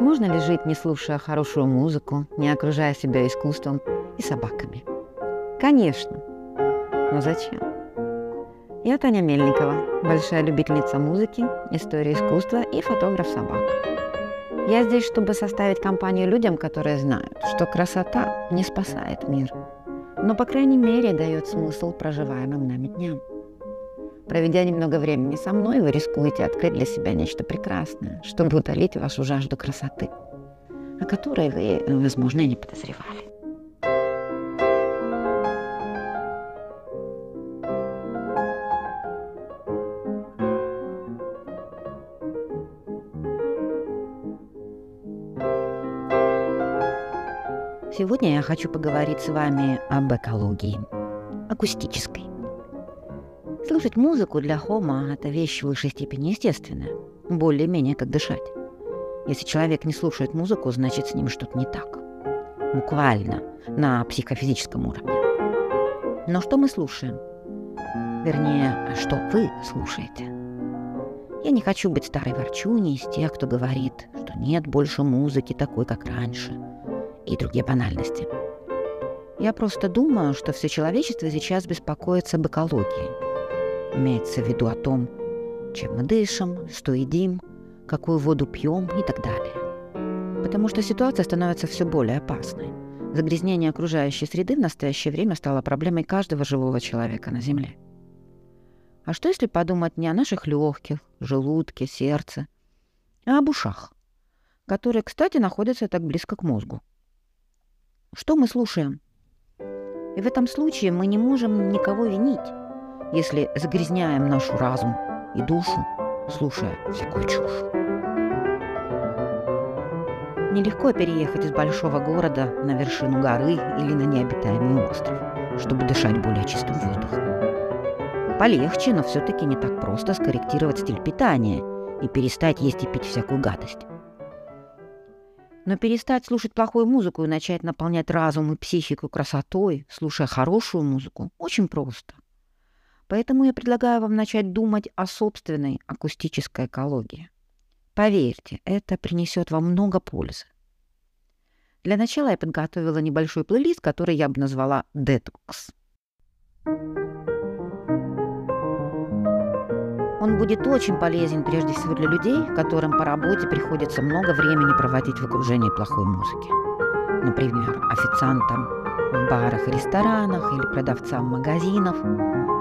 Можно ли жить, не слушая хорошую музыку, не окружая себя искусством и собаками? Конечно. Но зачем? Я Таня Мельникова, большая любительница музыки, истории искусства и фотограф собак. Я здесь, чтобы составить компанию людям, которые знают, что красота не спасает мир, но, по крайней мере, дает смысл проживаемым нами дням. Проведя немного времени со мной, вы рискуете открыть для себя нечто прекрасное, чтобы утолить вашу жажду красоты, о которой вы, возможно, и не подозревали. Сегодня я хочу поговорить с вами об экологии, акустической. Слушать музыку для хома – это вещь в высшей степени естественная, более-менее как дышать. Если человек не слушает музыку, значит с ним что-то не так. Буквально, на психофизическом уровне. Но что мы слушаем? Вернее, что вы слушаете? Я не хочу быть старой ворчуней из тех, кто говорит, что нет больше музыки такой, как раньше – и другие банальности. Я просто думаю, что все человечество сейчас беспокоится об экологии. Имеется в виду о том, чем мы дышим, что едим, какую воду пьем и так далее. Потому что ситуация становится все более опасной. Загрязнение окружающей среды в настоящее время стало проблемой каждого живого человека на Земле. А что если подумать не о наших легких, желудке, сердце, а об ушах, которые, кстати, находятся так близко к мозгу? Что мы слушаем? И в этом случае мы не можем никого винить, если загрязняем нашу разум и душу, слушая всякую чушь. Нелегко переехать из большого города на вершину горы или на необитаемый остров, чтобы дышать более чистым воздухом. Полегче, но все-таки не так просто скорректировать стиль питания и перестать есть и пить всякую гадость. Но перестать слушать плохую музыку и начать наполнять разум и психику красотой, слушая хорошую музыку, очень просто. Поэтому я предлагаю вам начать думать о собственной акустической экологии. Поверьте, это принесет вам много пользы. Для начала я подготовила небольшой плейлист, который я бы назвала «Детокс». Он будет очень полезен прежде всего для людей, которым по работе приходится много времени проводить в окружении плохой музыки. Например, официантам в барах и ресторанах или продавцам магазинов,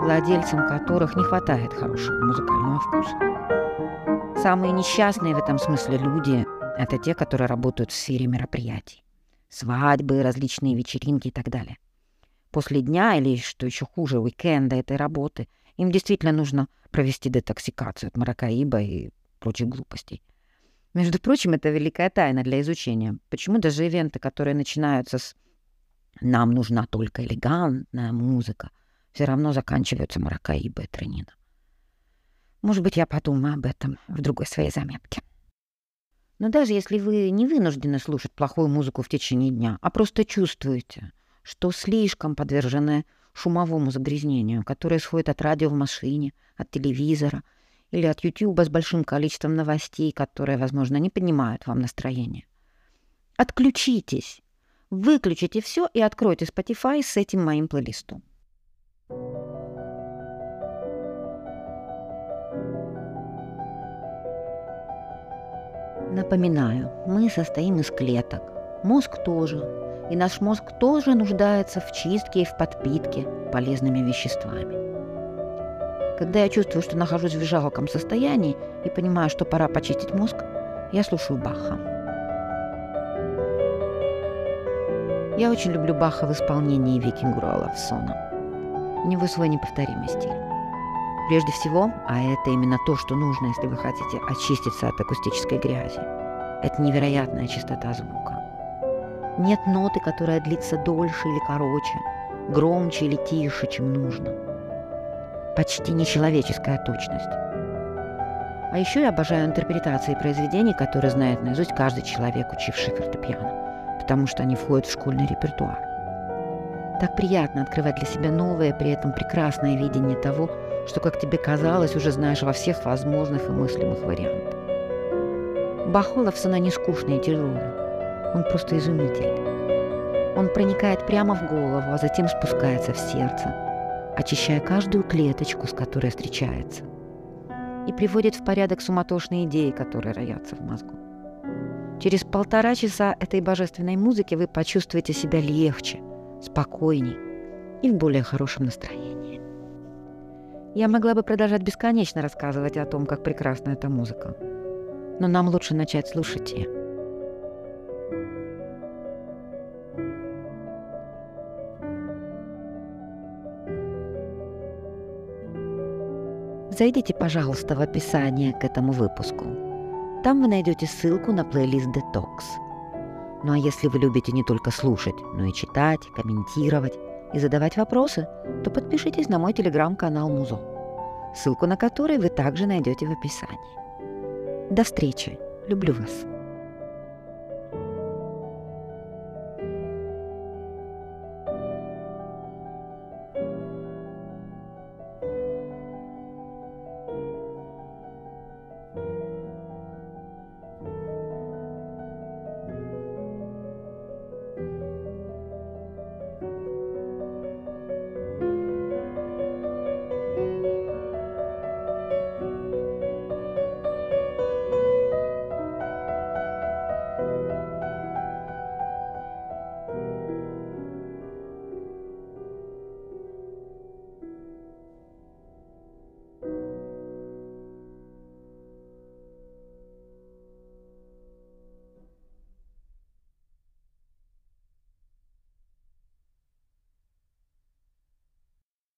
владельцам которых не хватает хорошего музыкального вкуса. Самые несчастные в этом смысле люди – это те, которые работают в сфере мероприятий. Свадьбы, различные вечеринки и так далее. После дня или, что еще хуже, уикенда этой работы – им действительно нужно провести детоксикацию от маракаиба и прочих глупостей. Между прочим, это великая тайна для изучения. Почему даже ивенты, которые начинаются с «нам нужна только элегантная музыка», все равно заканчиваются маракаиба и тренином. Может быть, я подумаю об этом в другой своей заметке. Но даже если вы не вынуждены слушать плохую музыку в течение дня, а просто чувствуете, что слишком подвержены шумовому загрязнению, которое исходит от радио в машине, от телевизора или от Ютуба с большим количеством новостей, которые, возможно, не поднимают вам настроение. Отключитесь, выключите все и откройте Spotify с этим моим плейлистом. Напоминаю, мы состоим из клеток. Мозг тоже и наш мозг тоже нуждается в чистке и в подпитке полезными веществами. Когда я чувствую, что нахожусь в жалком состоянии и понимаю, что пора почистить мозг, я слушаю Баха. Я очень люблю Баха в исполнении Викингура Лавсона. У него свой неповторимый стиль. Прежде всего, а это именно то, что нужно, если вы хотите очиститься от акустической грязи, это невероятная чистота звука. Нет ноты, которая длится дольше или короче, громче или тише, чем нужно. Почти нечеловеческая точность. А еще я обожаю интерпретации произведений, которые знает наизусть каждый человек, учивший фортепиано, потому что они входят в школьный репертуар. Так приятно открывать для себя новое, при этом прекрасное видение того, что, как тебе казалось, уже знаешь во всех возможных и мыслимых вариантах. Бахолов она не скучный и тяжелый. Он просто изумитель. Он проникает прямо в голову, а затем спускается в сердце, очищая каждую клеточку, с которой встречается, и приводит в порядок суматошные идеи, которые роятся в мозгу. Через полтора часа этой божественной музыки вы почувствуете себя легче, спокойней и в более хорошем настроении. Я могла бы продолжать бесконечно рассказывать о том, как прекрасна эта музыка, но нам лучше начать слушать ее. Зайдите, пожалуйста, в описание к этому выпуску. Там вы найдете ссылку на плейлист Detox. Ну а если вы любите не только слушать, но и читать, комментировать и задавать вопросы, то подпишитесь на мой телеграм-канал Музо, ссылку на который вы также найдете в описании. До встречи! Люблю вас!